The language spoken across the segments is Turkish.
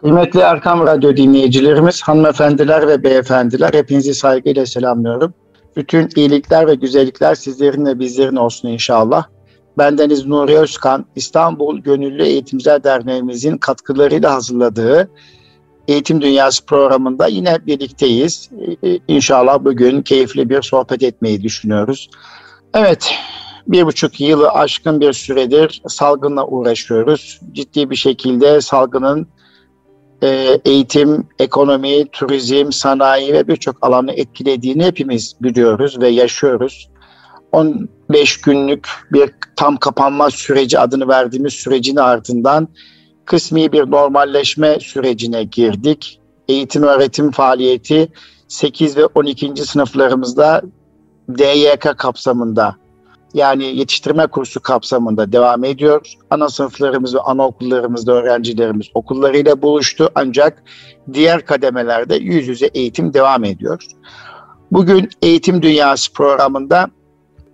Kıymetli Erkam Radyo dinleyicilerimiz, hanımefendiler ve beyefendiler hepinizi saygıyla selamlıyorum. Bütün iyilikler ve güzellikler sizlerin ve bizlerin olsun inşallah. Bendeniz Nuri Özkan, İstanbul Gönüllü Eğitimciler Derneğimizin katkılarıyla hazırladığı Eğitim Dünyası programında yine birlikteyiz. İnşallah bugün keyifli bir sohbet etmeyi düşünüyoruz. Evet, bir buçuk yılı aşkın bir süredir salgınla uğraşıyoruz. Ciddi bir şekilde salgının e, eğitim, ekonomi, turizm, sanayi ve birçok alanı etkilediğini hepimiz biliyoruz ve yaşıyoruz. 15 günlük bir tam kapanma süreci adını verdiğimiz sürecin ardından kısmi bir normalleşme sürecine girdik. Eğitim öğretim faaliyeti 8 ve 12. sınıflarımızda DYK kapsamında yani yetiştirme kursu kapsamında devam ediyor. Ana sınıflarımız ve anaokullarımızda öğrencilerimiz okullarıyla buluştu ancak diğer kademelerde yüz yüze eğitim devam ediyor. Bugün Eğitim Dünyası programında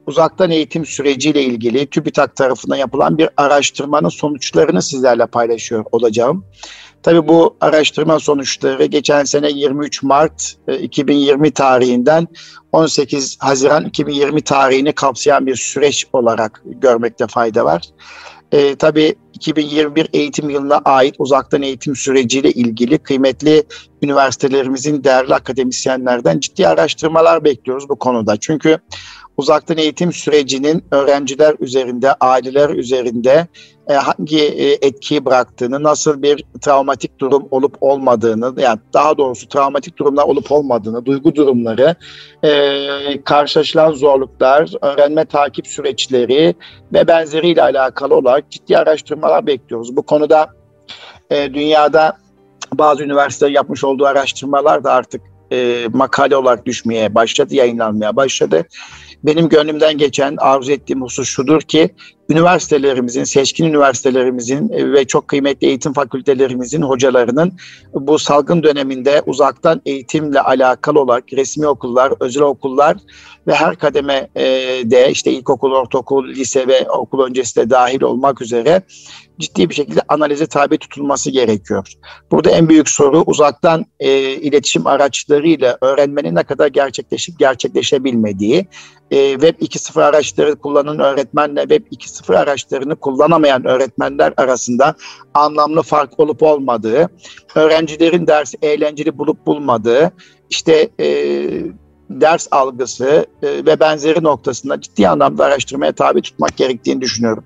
uzaktan eğitim süreciyle ilgili TÜBİTAK tarafından yapılan bir araştırmanın sonuçlarını sizlerle paylaşıyor olacağım. Tabii bu araştırma sonuçları geçen sene 23 Mart 2020 e, tarihinden 18 Haziran 2020 tarihini kapsayan bir süreç olarak görmekte fayda var. E, tabii 2021 eğitim yılına ait uzaktan eğitim süreciyle ilgili kıymetli üniversitelerimizin değerli akademisyenlerden ciddi araştırmalar bekliyoruz bu konuda. Çünkü uzaktan eğitim sürecinin öğrenciler üzerinde, aileler üzerinde e, hangi e, etkiyi bıraktığını, nasıl bir travmatik durum olup olmadığını, yani daha doğrusu travmatik durumlar olup olmadığını, duygu durumları, e, karşılaşılan zorluklar, öğrenme takip süreçleri ve benzeriyle alakalı olarak ciddi araştırmalar bekliyoruz. Bu konuda e, dünyada bazı üniversiteler yapmış olduğu araştırmalar da artık e, makale olarak düşmeye başladı, yayınlanmaya başladı. Benim gönlümden geçen, arzu ettiğim husus şudur ki üniversitelerimizin, seçkin üniversitelerimizin e, ve çok kıymetli eğitim fakültelerimizin hocalarının bu salgın döneminde uzaktan eğitimle alakalı olarak resmi okullar, özel okullar ve her kademe e, de işte ilkokul, ortaokul, lise ve okul öncesi de dahil olmak üzere ciddi bir şekilde analize tabi tutulması gerekiyor. Burada en büyük soru uzaktan e, iletişim araçlarıyla öğrenmenin ne kadar gerçekleşip gerçekleşebilmediği, e, Web 2.0 araçları kullanan öğretmenle Web 2.0 araçlarını kullanamayan öğretmenler arasında anlamlı fark olup olmadığı, öğrencilerin dersi eğlenceli bulup bulmadığı, işte e, ders algısı e, ve benzeri noktasında ciddi anlamda araştırmaya tabi tutmak gerektiğini düşünüyorum.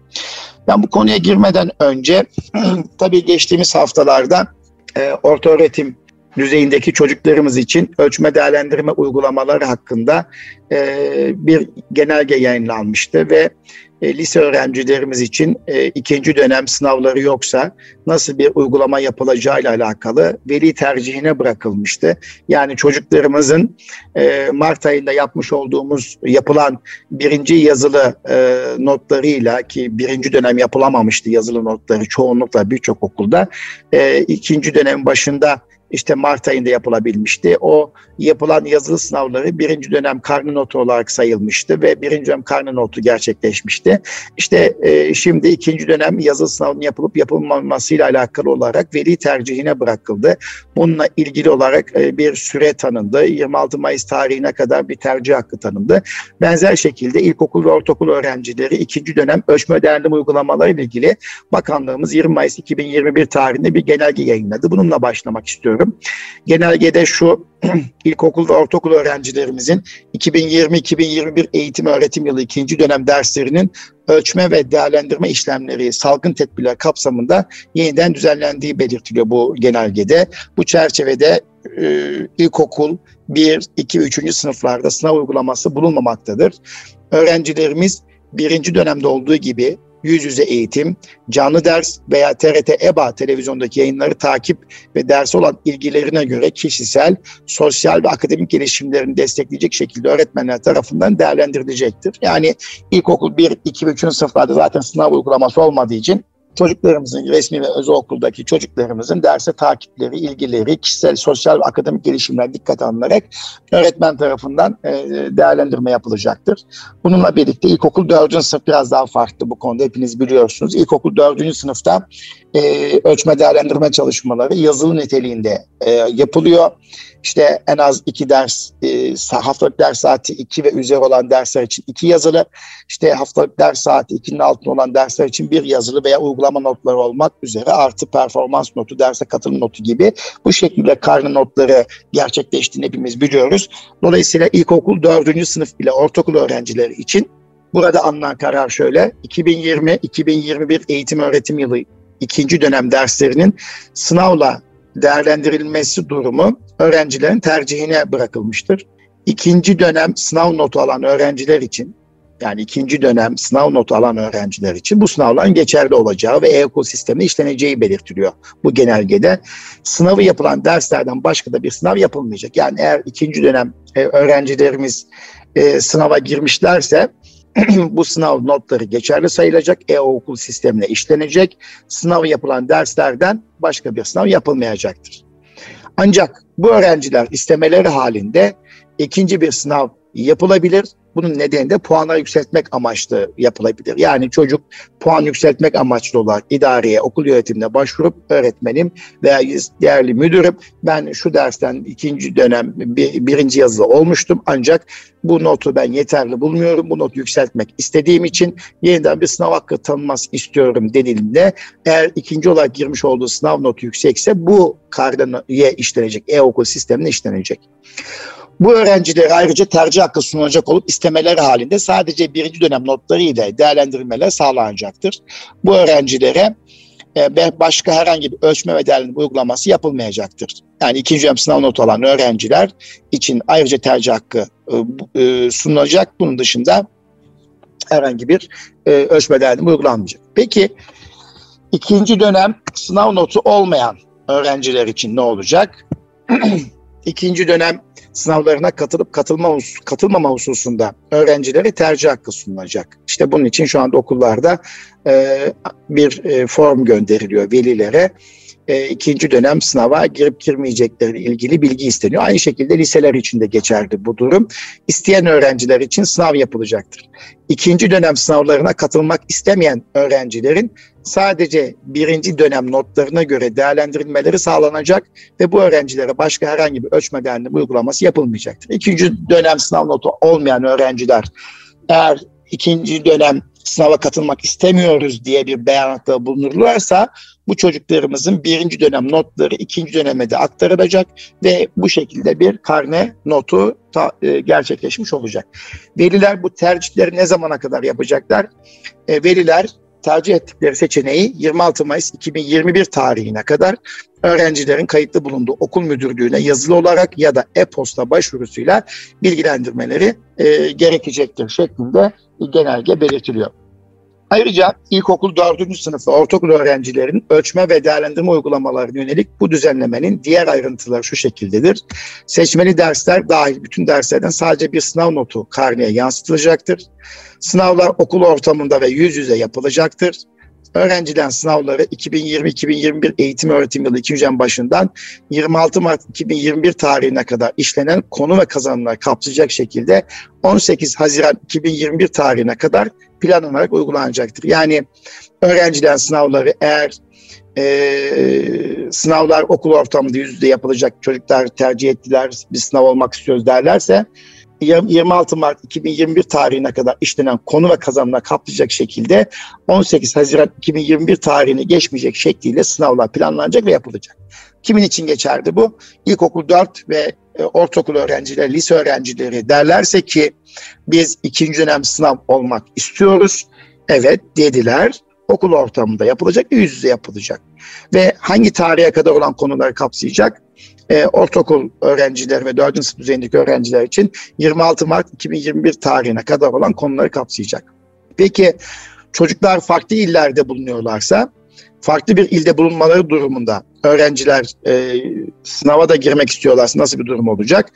Ben bu konuya girmeden önce tabii geçtiğimiz haftalarda e, orta öğretim düzeyindeki çocuklarımız için ölçme değerlendirme uygulamaları hakkında e, bir genelge yayınlanmıştı ve e, lise öğrencilerimiz için e, ikinci dönem sınavları yoksa nasıl bir uygulama yapılacağı ile alakalı veli tercihine bırakılmıştı. Yani çocuklarımızın e, Mart ayında yapmış olduğumuz yapılan birinci yazılı e, notlarıyla ki birinci dönem yapılamamıştı yazılı notları çoğunlukla birçok okulda e, ikinci dönem başında işte Mart ayında yapılabilmişti. O yapılan yazılı sınavları birinci dönem karne notu olarak sayılmıştı ve birinci dönem karne notu gerçekleşmişti. İşte e, şimdi ikinci dönem yazılı sınavının yapılıp yapılmamasıyla alakalı olarak veli tercihine bırakıldı. Bununla ilgili olarak e, bir süre tanındı. 26 Mayıs tarihine kadar bir tercih hakkı tanındı. Benzer şekilde ilkokul ve ortaokul öğrencileri ikinci dönem ölçme değerlendirme uygulamaları ile ilgili bakanlığımız 20 Mayıs 2021 tarihinde bir genelge yayınladı. Bununla başlamak istiyorum. Genelgede şu ilkokul ve ortaokul öğrencilerimizin 2020-2021 eğitim öğretim yılı ikinci dönem derslerinin ölçme ve değerlendirme işlemleri salgın tedbirler kapsamında yeniden düzenlendiği belirtiliyor bu genelgede. Bu çerçevede e, ilkokul 1, 2 ve 3. sınıflarda sınav uygulaması bulunmamaktadır. Öğrencilerimiz birinci dönemde olduğu gibi yüz yüze eğitim, canlı ders veya TRT EBA televizyondaki yayınları takip ve ders olan ilgilerine göre kişisel, sosyal ve akademik gelişimlerini destekleyecek şekilde öğretmenler tarafından değerlendirilecektir. Yani ilkokul 1, 2 ve 3. sınıflarda zaten sınav uygulaması olmadığı için çocuklarımızın resmi ve özel okuldaki çocuklarımızın derse takipleri, ilgileri, kişisel, sosyal ve akademik gelişimler dikkat alınarak öğretmen tarafından e, değerlendirme yapılacaktır. Bununla birlikte ilkokul 4. sınıf biraz daha farklı bu konuda hepiniz biliyorsunuz. İlkokul 4. sınıfta e, ölçme değerlendirme çalışmaları yazılı niteliğinde e, yapılıyor. İşte en az iki ders, e, haftalık ders saati iki ve üzeri olan dersler için iki yazılı, işte haftalık ders saati ikinin altında olan dersler için bir yazılı veya uygulama notları olmak üzere artı performans notu, derse katılım notu gibi bu şekilde karne notları gerçekleştiğini hepimiz biliyoruz. Dolayısıyla ilkokul dördüncü sınıf ile ortaokul öğrencileri için Burada alınan karar şöyle. 2020-2021 eğitim öğretim yılı ikinci dönem derslerinin sınavla değerlendirilmesi durumu öğrencilerin tercihine bırakılmıştır. İkinci dönem sınav notu alan öğrenciler için yani ikinci dönem sınav notu alan öğrenciler için bu sınavların geçerli olacağı ve e-okul sisteminde işleneceği belirtiliyor bu genelgede. Sınavı yapılan derslerden başka da bir sınav yapılmayacak. Yani eğer ikinci dönem e, öğrencilerimiz e, sınava girmişlerse bu sınav notları geçerli sayılacak. E-okul sistemine işlenecek. Sınav yapılan derslerden başka bir sınav yapılmayacaktır. Ancak bu öğrenciler istemeleri halinde ikinci bir sınav yapılabilir bunun nedeni de puanları yükseltmek amaçlı yapılabilir. Yani çocuk puan yükseltmek amaçlı olarak idareye, okul yönetimine başvurup öğretmenim veya değerli müdürüm ben şu dersten ikinci dönem bir, birinci yazılı olmuştum ancak bu notu ben yeterli bulmuyorum. Bu notu yükseltmek istediğim için yeniden bir sınav hakkı tanınması istiyorum dediğinde eğer ikinci olarak girmiş olduğu sınav notu yüksekse bu karneye işlenecek, e-okul sistemine işlenecek. Bu öğrencilere ayrıca tercih hakkı sunulacak olup istemeleri halinde sadece birinci dönem notları ile değerlendirmeler sağlanacaktır. Bu öğrencilere e, başka herhangi bir ölçme ve değerlendirme uygulaması yapılmayacaktır. Yani ikinci dönem sınav notu alan öğrenciler için ayrıca tercih hakkı e, e, sunulacak. Bunun dışında herhangi bir ölçme değerlendirme uygulanmayacak. Peki ikinci dönem sınav notu olmayan öğrenciler için ne olacak? ikinci dönem sınavlarına katılıp katılma katılmama hususunda öğrencilere tercih hakkı sunulacak. İşte bunun için şu anda okullarda e, bir e, form gönderiliyor velilere. E, ikinci dönem sınava girip girmeyecekleri ilgili bilgi isteniyor. Aynı şekilde liseler için de geçerli bu durum. İsteyen öğrenciler için sınav yapılacaktır. İkinci dönem sınavlarına katılmak istemeyen öğrencilerin sadece birinci dönem notlarına göre değerlendirilmeleri sağlanacak ve bu öğrencilere başka herhangi bir ölçme değerlendirme uygulaması yapılmayacaktır. İkinci dönem sınav notu olmayan öğrenciler eğer ikinci dönem sınava katılmak istemiyoruz diye bir beyanatta bulunurlarsa bu çocuklarımızın birinci dönem notları ikinci döneme de aktarılacak ve bu şekilde bir karne notu ta, e, gerçekleşmiş olacak. Veliler bu tercihleri ne zamana kadar yapacaklar? E, veliler tercih ettikleri seçeneği 26 Mayıs 2021 tarihine kadar öğrencilerin kayıtlı bulunduğu okul müdürlüğüne yazılı olarak ya da e-posta başvurusuyla bilgilendirmeleri e, gerekecektir şeklinde genelge belirtiliyor. Ayrıca ilkokul 4. sınıf ve ortaokul öğrencilerin ölçme ve değerlendirme uygulamalarına yönelik bu düzenlemenin diğer ayrıntıları şu şekildedir. Seçmeli dersler dahil bütün derslerden sadece bir sınav notu karneye yansıtılacaktır. Sınavlar okul ortamında ve yüz yüze yapılacaktır. Öğrencilerin sınavları 2020-2021 eğitim öğretim yılı 2. dönem başından 26 Mart 2021 tarihine kadar işlenen konu ve kazanımlar kapsayacak şekilde 18 Haziran 2021 tarihine kadar planlanarak uygulanacaktır. Yani öğrencilerin sınavları eğer e, sınavlar okul ortamında yüzde yapılacak çocuklar tercih ettiler bir sınav olmak istiyoruz derlerse 26 Mart 2021 tarihine kadar işlenen konu ve kazanımlar kaplayacak şekilde 18 Haziran 2021 tarihini geçmeyecek şekliyle sınavlar planlanacak ve yapılacak. Kimin için geçerli bu? İlkokul 4 ve e, ortaokul öğrencileri, lise öğrencileri derlerse ki biz ikinci dönem sınav olmak istiyoruz. Evet dediler. Okul ortamında yapılacak ve yüz yüze yapılacak. Ve hangi tarihe kadar olan konuları kapsayacak? E, ortaokul öğrenciler ve 4. sınıf düzeyindeki öğrenciler için 26 Mart 2021 tarihine kadar olan konuları kapsayacak. Peki çocuklar farklı illerde bulunuyorlarsa farklı bir ilde bulunmaları durumunda öğrenciler e, sınava da girmek istiyorlarsa nasıl bir durum olacak?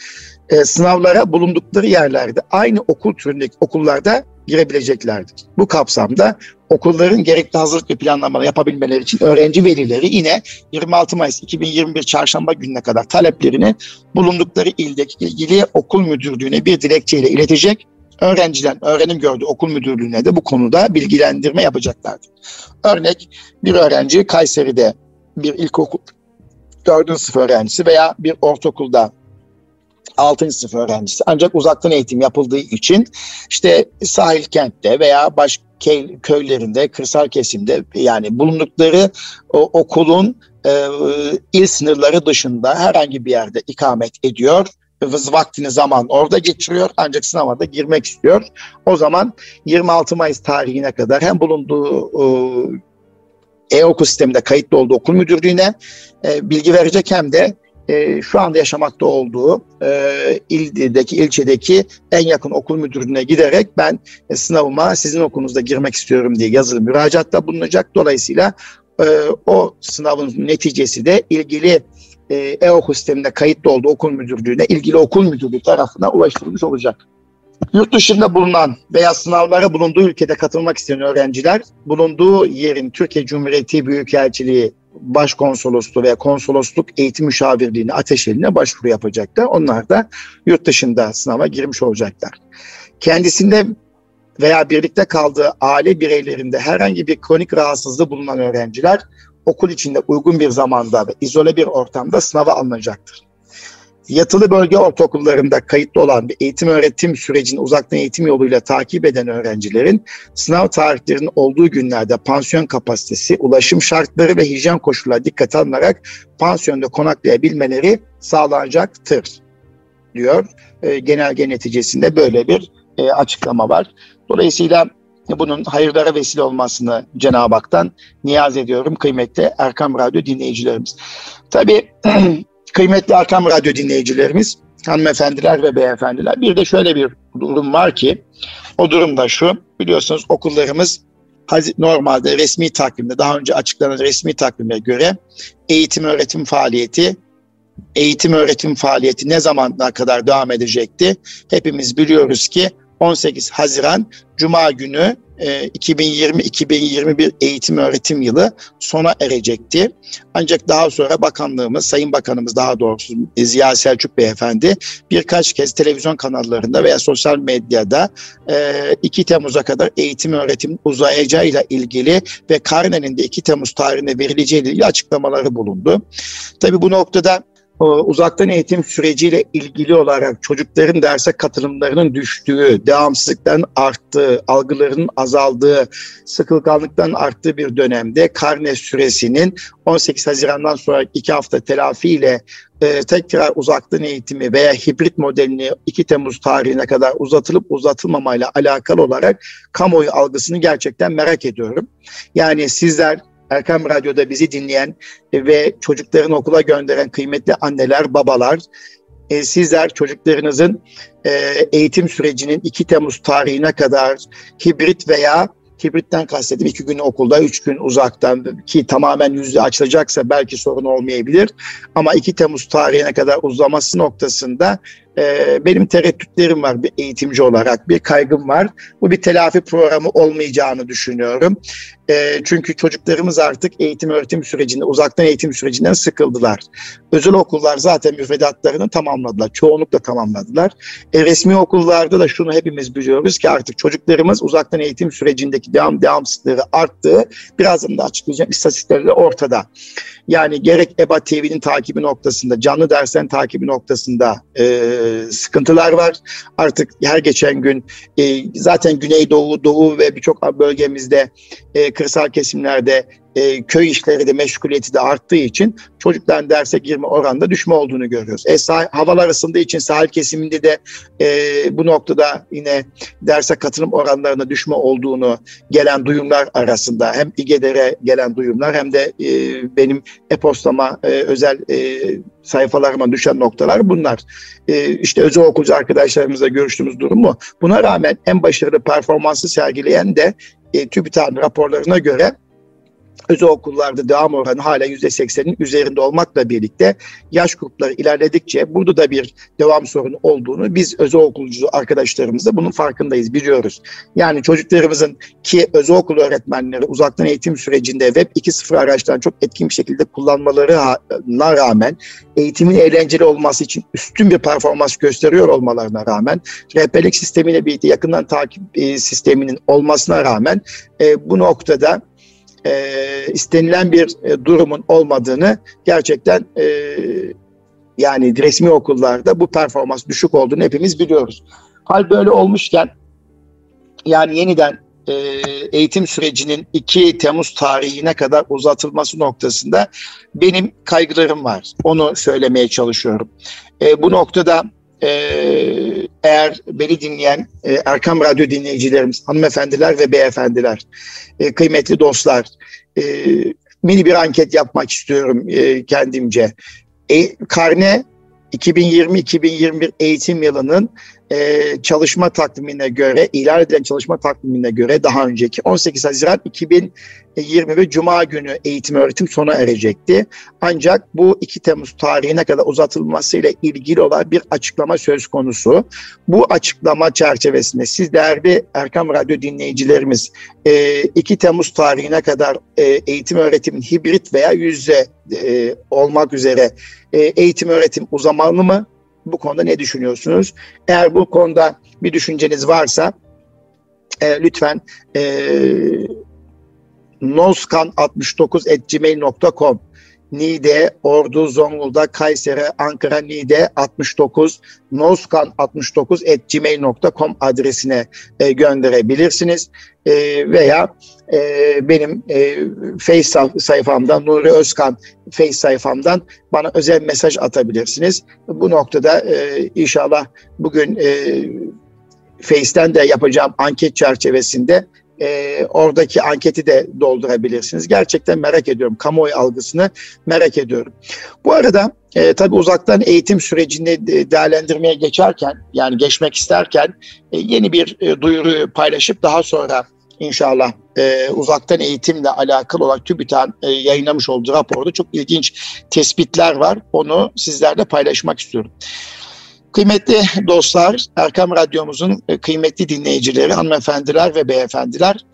E, sınavlara bulundukları yerlerde aynı okul türündeki okullarda girebileceklerdir. Bu kapsamda okulların gerekli hazırlık ve planlamaları yapabilmeleri için öğrenci velileri yine 26 Mayıs 2021 çarşamba gününe kadar taleplerini bulundukları ildeki ilgili okul müdürlüğüne bir dilekçeyle iletecek öğrenciler öğrenim gördüğü okul müdürlüğüne de bu konuda bilgilendirme yapacaklardır. Örnek bir öğrenci Kayseri'de bir ilkokul 4. sınıf öğrencisi veya bir ortaokulda 6. sınıf öğrencisi ancak uzaktan eğitim yapıldığı için işte sahil kentte veya başka köylerinde, kırsal kesimde yani bulundukları o, okulun e, il sınırları dışında herhangi bir yerde ikamet ediyor vaktini zaman orada geçiriyor ancak sınava da girmek istiyor. O zaman 26 Mayıs tarihine kadar hem bulunduğu e-okul sisteminde kayıtlı olduğu okul müdürlüğüne e, bilgi verecek hem de e, şu anda yaşamakta olduğu e, ildeki, ilçedeki en yakın okul müdürlüğüne giderek ben e, sınavıma sizin okulunuzda girmek istiyorum diye yazılı müracaatta bulunacak. Dolayısıyla e, o sınavın neticesi de ilgili e, e-okul sisteminde kayıtlı olduğu okul müdürlüğüne, ilgili okul müdürlüğü tarafına ulaştırılmış olacak. Yurt dışında bulunan veya sınavlara bulunduğu ülkede katılmak isteyen öğrenciler bulunduğu yerin Türkiye Cumhuriyeti Büyükelçiliği Başkonsolosluğu veya Konsolosluk Eğitim Müşavirliğine, ateşeline başvuru yapacaklar. Onlar da yurt dışında sınava girmiş olacaklar. Kendisinde veya birlikte kaldığı aile bireylerinde herhangi bir kronik rahatsızlığı bulunan öğrenciler okul içinde uygun bir zamanda ve izole bir ortamda sınava alınacaktır yatılı bölge ortaokullarında kayıtlı olan bir eğitim öğretim sürecini uzaktan eğitim yoluyla takip eden öğrencilerin sınav tarihlerinin olduğu günlerde pansiyon kapasitesi, ulaşım şartları ve hijyen koşulları dikkate alınarak pansiyonda konaklayabilmeleri sağlanacaktır diyor. E, genelge neticesinde böyle bir e, açıklama var. Dolayısıyla bunun hayırlara vesile olmasını Cenab-ı Hak'tan niyaz ediyorum kıymetli Erkam Radyo dinleyicilerimiz. Tabii Kıymetli Arkam Radyo dinleyicilerimiz, hanımefendiler ve beyefendiler. Bir de şöyle bir durum var ki, o durum da şu, biliyorsunuz okullarımız normalde resmi takvimde, daha önce açıklanan resmi takvime göre eğitim öğretim faaliyeti eğitim öğretim faaliyeti ne zamana kadar devam edecekti? Hepimiz biliyoruz ki 18 Haziran Cuma günü 2020-2021 e, eğitim öğretim yılı sona erecekti. Ancak daha sonra bakanlığımız, Sayın Bakanımız daha doğrusu Ziya Selçuk Beyefendi birkaç kez televizyon kanallarında veya sosyal medyada 2 e, Temmuz'a kadar eğitim öğretim uzayacağıyla ilgili ve karnenin de 2 Temmuz tarihine verileceği ilgili açıklamaları bulundu. Tabii bu noktada uzaktan eğitim süreciyle ilgili olarak çocukların derse katılımlarının düştüğü, devamsızlıktan arttığı, algılarının azaldığı, sıkılganlıktan arttığı bir dönemde karne süresinin 18 Haziran'dan sonra iki hafta telafiyle e, tekrar uzaktan eğitimi veya hibrit modelini 2 Temmuz tarihine kadar uzatılıp uzatılmamayla alakalı olarak kamuoyu algısını gerçekten merak ediyorum. Yani sizler Erkam Radyo'da bizi dinleyen ve çocuklarını okula gönderen kıymetli anneler, babalar, e, sizler çocuklarınızın e, eğitim sürecinin 2 Temmuz tarihine kadar hibrit veya hibritten kastedim iki gün okulda, üç gün uzaktan ki tamamen yüzde açılacaksa belki sorun olmayabilir. Ama 2 Temmuz tarihine kadar uzaması noktasında e, benim tereddütlerim var bir eğitimci olarak, bir kaygım var. Bu bir telafi programı olmayacağını düşünüyorum. E, çünkü çocuklarımız artık eğitim öğretim sürecinde, uzaktan eğitim sürecinden sıkıldılar. Özel okullar zaten müfredatlarını tamamladılar. Çoğunlukla tamamladılar. E, resmi okullarda da şunu hepimiz biliyoruz ki artık çocuklarımız uzaktan eğitim sürecindeki devam devamsızlığı arttığı birazdan da açıklayacağım istatistiklerle ortada. Yani gerek EBA TV'nin takibi noktasında, canlı derslerin takibi noktasında e, sıkıntılar var. Artık her geçen gün e, zaten Güneydoğu, Doğu ve birçok bölgemizde e, kırsal kesimlerde e, köy işleri de meşguliyeti de arttığı için çocukların derse girme oranında düşme olduğunu görüyoruz. E, sah- havalar ısındığı için sahil kesiminde de e, bu noktada yine derse katılım oranlarında düşme olduğunu gelen duyumlar arasında hem İGEDER'e gelen duyumlar hem de e, benim e-postama e, özel e, sayfalarıma düşen noktalar bunlar. E, işte özel okulcu arkadaşlarımızla görüştüğümüz durum mu? Buna rağmen en başarılı performansı sergileyen de e, TÜBİTAK'ın raporlarına göre özel okullarda devam oranı hala %80'in üzerinde olmakla birlikte yaş grupları ilerledikçe burada da bir devam sorunu olduğunu biz özel okulcu arkadaşlarımızla bunun farkındayız, biliyoruz. Yani çocuklarımızın ki özel okul öğretmenleri uzaktan eğitim sürecinde Web 2.0 araçlarını çok etkin bir şekilde kullanmalarına rağmen eğitimin eğlenceli olması için üstün bir performans gösteriyor olmalarına rağmen rehberlik sistemiyle birlikte yakından takip e, sisteminin olmasına rağmen e, bu noktada e, istenilen bir e, durumun olmadığını gerçekten e, yani resmi okullarda bu performans düşük olduğunu hepimiz biliyoruz. Hal böyle olmuşken yani yeniden e, eğitim sürecinin 2 Temmuz tarihine kadar uzatılması noktasında benim kaygılarım var. Onu söylemeye çalışıyorum. E, bu noktada e, eğer beni dinleyen e, Erkam Radyo dinleyicilerimiz, hanımefendiler ve beyefendiler, e, kıymetli dostlar, e, mini bir anket yapmak istiyorum e, kendimce. E, karne 2020-2021 eğitim yılının e, çalışma takvimine göre, ilan edilen çalışma takvimine göre daha önceki 18 Haziran 2021 Cuma günü eğitim öğretim sona erecekti. Ancak bu 2 Temmuz tarihine kadar uzatılmasıyla ilgili olan bir açıklama söz konusu. Bu açıklama çerçevesinde siz değerli Erkam Radyo dinleyicilerimiz e, 2 Temmuz tarihine kadar e, eğitim öğretim hibrit veya yüzde e, olmak üzere e, eğitim öğretim uzamalı mı? Bu konuda ne düşünüyorsunuz? Eğer bu konuda bir düşünceniz varsa e, lütfen e, noskan69.gmail.com Nide, Ordu, Zonguldak, Kayseri, Ankara, Nide 69 noskan69.gmail.com adresine e, gönderebilirsiniz. E, veya e, benim e, Face sayfamdan, Nuri Özkan Face sayfamdan bana özel mesaj atabilirsiniz. Bu noktada e, inşallah bugün e, Face'ten de yapacağım anket çerçevesinde e, oradaki anketi de doldurabilirsiniz. Gerçekten merak ediyorum. Kamuoyu algısını merak ediyorum. Bu arada e, tabii uzaktan eğitim sürecini değerlendirmeye geçerken yani geçmek isterken e, yeni bir e, duyuruyu paylaşıp daha sonra inşallah e, uzaktan eğitimle alakalı olarak TÜBİTAK'ın e, yayınlamış olduğu raporda çok ilginç tespitler var. Onu sizlerle paylaşmak istiyorum. Kıymetli dostlar, Erkam Radyomuzun e, kıymetli dinleyicileri, hanımefendiler ve beyefendiler,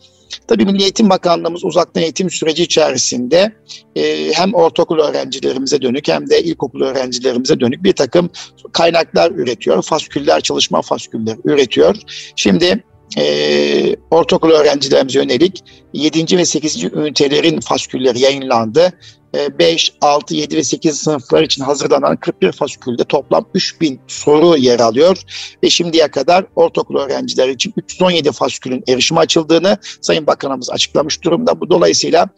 Tabii Milli Eğitim Bakanlığımız uzaktan eğitim süreci içerisinde e, hem ortaokul öğrencilerimize dönük hem de ilkokul öğrencilerimize dönük bir takım kaynaklar üretiyor. Fasküller, çalışma faskülleri üretiyor. Şimdi e, ortaokul öğrencilerimize yönelik 7. ve 8. ünitelerin faskülleri yayınlandı. 5, 6, 7 ve 8 sınıflar için hazırlanan 41 faskülde toplam 3000 soru yer alıyor. Ve şimdiye kadar ortaokul öğrencileri için 317 faskülün erişime açıldığını Sayın Bakanımız açıklamış durumda. Bu dolayısıyla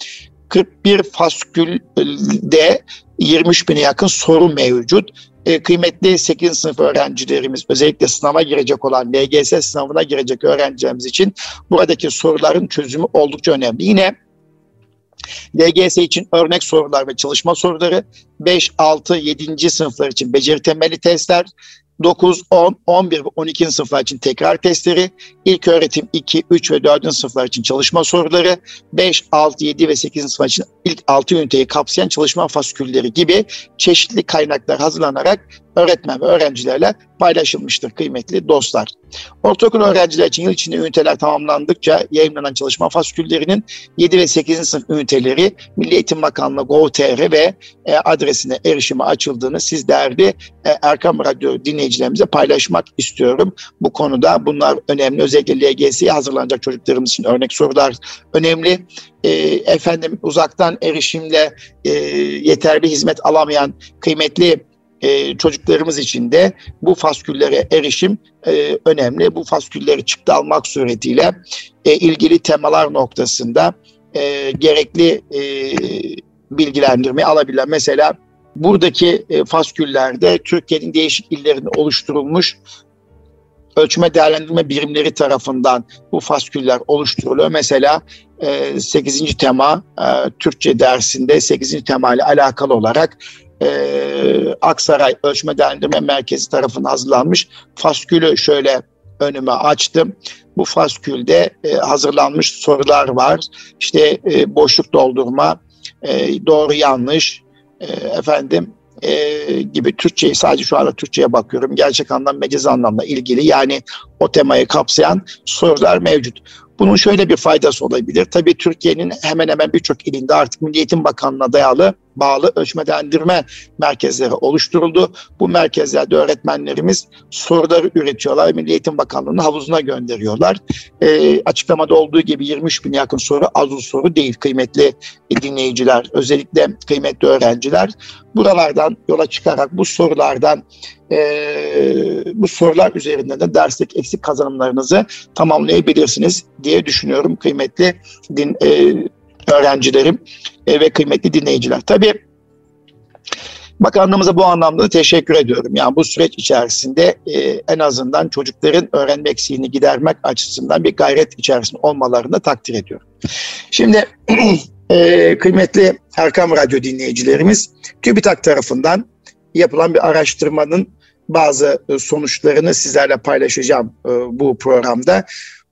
41 faskülde 23 bine yakın soru mevcut. E, kıymetli 8. sınıf öğrencilerimiz özellikle sınava girecek olan LGS sınavına girecek öğrencilerimiz için buradaki soruların çözümü oldukça önemli. Yine LGS için örnek sorular ve çalışma soruları, 5, 6, 7. sınıflar için beceri temelli testler, 9, 10, 11 ve 12. sınıflar için tekrar testleri, ilk öğretim 2, 3 ve 4. sınıflar için çalışma soruları, 5, 6, 7 ve 8. sınıflar için ilk 6 üniteyi kapsayan çalışma faskülleri gibi çeşitli kaynaklar hazırlanarak öğretmen ve öğrencilerle paylaşılmıştır kıymetli dostlar. Ortaokul öğrenciler için yıl içinde üniteler tamamlandıkça yayınlanan çalışma fasküllerinin 7 ve 8. sınıf üniteleri Milli Eğitim Bakanlığı Gov.tr ve e, adresine erişime açıldığını siz değerli e, Erkam Radyo dinleyicilerimize paylaşmak istiyorum. Bu konuda bunlar önemli. Özellikle LGS'ye hazırlanacak çocuklarımız için örnek sorular önemli. E, efendim uzaktan erişimle e, yeterli hizmet alamayan kıymetli e, çocuklarımız için de bu fasküllere erişim e, önemli. Bu faskülleri çıktı almak suretiyle e, ilgili temalar noktasında e, gerekli e, bilgilendirme alabilen mesela buradaki e, fasküllerde Türkiye'nin değişik illerinde oluşturulmuş ölçme değerlendirme birimleri tarafından bu fasküller oluşturuluyor. Mesela e, 8. tema e, Türkçe dersinde 8. tema ile alakalı olarak e, Aksaray Ölçme Değerlendirme Merkezi tarafından hazırlanmış faskülü şöyle önüme açtım. bu faskülde e, hazırlanmış sorular var. İşte e, boşluk doldurma, e, doğru yanlış, e, efendim e, gibi Türkçeyi sadece şu anda Türkçe'ye bakıyorum. Gerçek anlam, mecaz anlamla ilgili yani o temayı kapsayan sorular mevcut. Bunun şöyle bir faydası olabilir. Tabii Türkiye'nin hemen hemen birçok ilinde artık Milli Eğitim Bakanlığı'na dayalı bağlı ölçmelendirme merkezleri oluşturuldu. Bu merkezlerde öğretmenlerimiz soruları üretiyorlar. Milli Eğitim Bakanlığı'nın havuzuna gönderiyorlar. E, açıklamada olduğu gibi 23 bin yakın soru az bir soru değil kıymetli dinleyiciler. Özellikle kıymetli öğrenciler. Buralardan yola çıkarak bu sorulardan e, bu sorular üzerinden de derslik eksik kazanımlarınızı tamamlayabilirsiniz diye düşünüyorum kıymetli din, e, öğrencilerim e, ve kıymetli dinleyiciler. Tabii bakanlığımıza bu anlamda da teşekkür ediyorum. Yani bu süreç içerisinde e, en azından çocukların öğrenme eksiğini gidermek açısından bir gayret içerisinde olmalarını da takdir ediyorum. Şimdi e, kıymetli Erkam Radyo dinleyicilerimiz TÜBİTAK tarafından yapılan bir araştırmanın bazı sonuçlarını sizlerle paylaşacağım bu programda.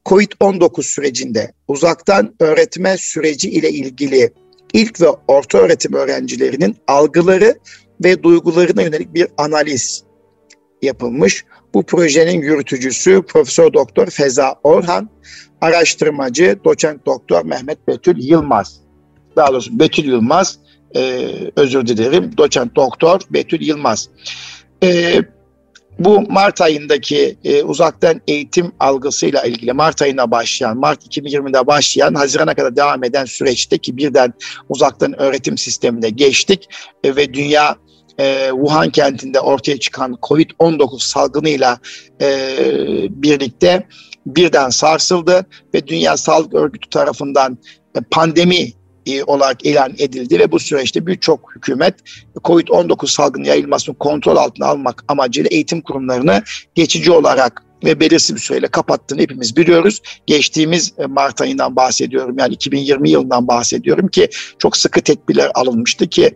Covid-19 sürecinde uzaktan öğretme süreci ile ilgili ilk ve orta öğretim öğrencilerinin algıları ve duygularına yönelik bir analiz yapılmış. Bu projenin yürütücüsü Profesör Doktor Feza Orhan, araştırmacı Doçent Doktor Mehmet Betül Yılmaz. Daha doğrusu Betül Yılmaz, e, özür dilerim, Doçent Doktor Betül Yılmaz. E, bu Mart ayındaki e, uzaktan eğitim algısıyla ilgili Mart ayına başlayan, Mart 2020'de başlayan, Haziran'a kadar devam eden süreçte ki birden uzaktan öğretim sistemine geçtik. E, ve dünya e, Wuhan kentinde ortaya çıkan COVID-19 salgınıyla e, birlikte birden sarsıldı. Ve Dünya Sağlık Örgütü tarafından e, pandemi olarak ilan edildi ve bu süreçte birçok hükümet COVID-19 salgını yayılmasını kontrol altına almak amacıyla eğitim kurumlarını geçici olarak ve belirsiz bir süreyle kapattığını hepimiz biliyoruz. Geçtiğimiz e, Mart ayından bahsediyorum yani 2020 yılından bahsediyorum ki çok sıkı tedbirler alınmıştı ki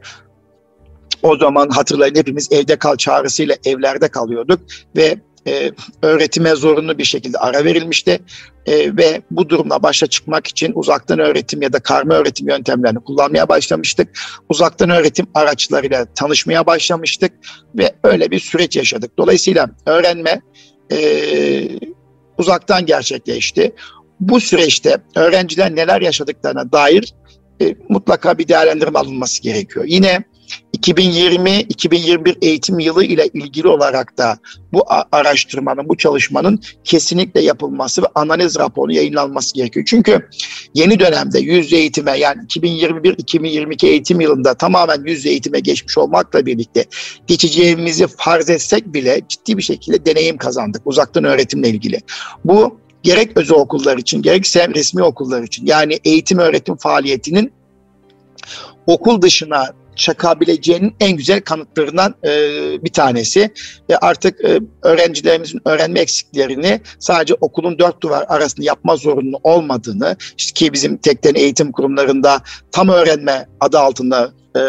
o zaman hatırlayın hepimiz evde kal çağrısıyla evlerde kalıyorduk ve e, öğretime zorunlu bir şekilde ara verilmişti e, ve bu durumla başa çıkmak için uzaktan öğretim ya da karma öğretim yöntemlerini kullanmaya başlamıştık. Uzaktan öğretim araçlarıyla tanışmaya başlamıştık ve öyle bir süreç yaşadık. Dolayısıyla öğrenme e, uzaktan gerçekleşti. Bu süreçte öğrenciler neler yaşadıklarına dair e, mutlaka bir değerlendirme alınması gerekiyor. Yine 2020-2021 eğitim yılı ile ilgili olarak da bu araştırmanın, bu çalışmanın kesinlikle yapılması ve analiz raporu yayınlanması gerekiyor. Çünkü yeni dönemde yüz eğitime yani 2021-2022 eğitim yılında tamamen yüz eğitime geçmiş olmakla birlikte geçeceğimizi farz etsek bile ciddi bir şekilde deneyim kazandık uzaktan öğretimle ilgili. Bu gerek özel okullar için gerekse resmi okullar için yani eğitim öğretim faaliyetinin okul dışına çakabileceğinin en güzel kanıtlarından e, bir tanesi. E, artık e, öğrencilerimizin öğrenme eksiklerini sadece okulun dört duvar arasında yapma zorunlu olmadığını işte ki bizim tekten eğitim kurumlarında tam öğrenme adı altında e,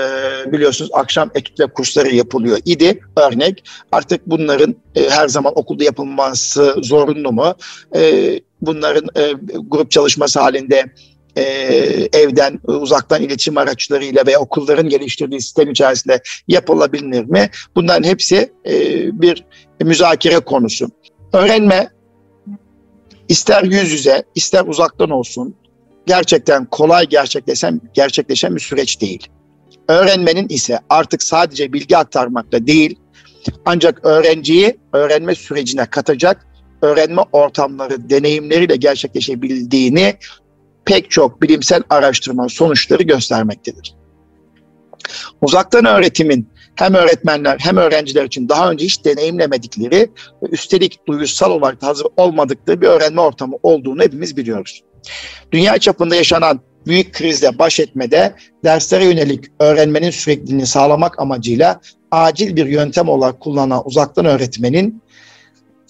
biliyorsunuz akşam etüt ve kursları yapılıyor idi örnek. Artık bunların e, her zaman okulda yapılması zorunlu mu? E, bunların e, grup çalışması halinde e, evden uzaktan iletişim araçlarıyla veya okulların geliştirdiği sistem içerisinde yapılabilir mi? Bunların hepsi e, bir müzakere konusu. Öğrenme ister yüz yüze ister uzaktan olsun gerçekten kolay gerçekleşen, gerçekleşen bir süreç değil. Öğrenmenin ise artık sadece bilgi aktarmakla değil ancak öğrenciyi öğrenme sürecine katacak öğrenme ortamları, deneyimleriyle gerçekleşebildiğini pek çok bilimsel araştırma sonuçları göstermektedir. Uzaktan öğretimin hem öğretmenler hem öğrenciler için daha önce hiç deneyimlemedikleri ve üstelik duygusal olarak hazır olmadıkları bir öğrenme ortamı olduğunu hepimiz biliyoruz. Dünya çapında yaşanan büyük krizle baş etmede derslere yönelik öğrenmenin sürekliliğini sağlamak amacıyla acil bir yöntem olarak kullanılan uzaktan öğretmenin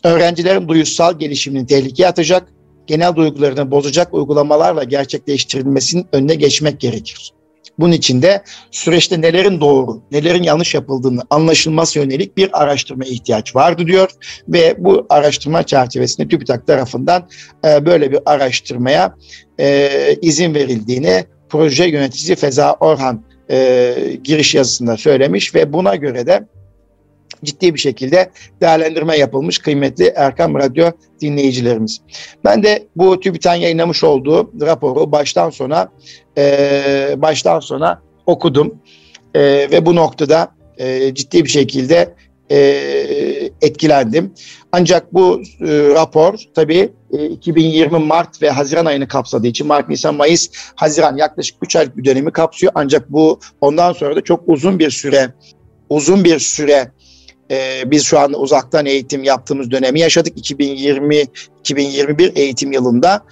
öğrencilerin duygusal gelişimini tehlikeye atacak genel duygularını bozacak uygulamalarla gerçekleştirilmesinin önüne geçmek gerekir. Bunun için de süreçte nelerin doğru, nelerin yanlış yapıldığını anlaşılması yönelik bir araştırma ihtiyaç vardı diyor. Ve bu araştırma çerçevesinde TÜBİTAK tarafından e, böyle bir araştırmaya e, izin verildiğini proje yöneticisi Feza Orhan e, giriş yazısında söylemiş ve buna göre de ciddi bir şekilde değerlendirme yapılmış kıymetli Erkam Radyo dinleyicilerimiz. Ben de bu TÜBİTAK'ın yayınlamış olduğu raporu baştan sona e, baştan sona okudum e, ve bu noktada e, ciddi bir şekilde e, etkilendim. Ancak bu e, rapor tabii e, 2020 Mart ve Haziran ayını kapsadığı için Mart, Nisan, Mayıs, Haziran yaklaşık 3 aylık bir dönemi kapsıyor. Ancak bu ondan sonra da çok uzun bir süre uzun bir süre e, biz şu an uzaktan eğitim yaptığımız dönemi yaşadık. 2020-2021 eğitim yılında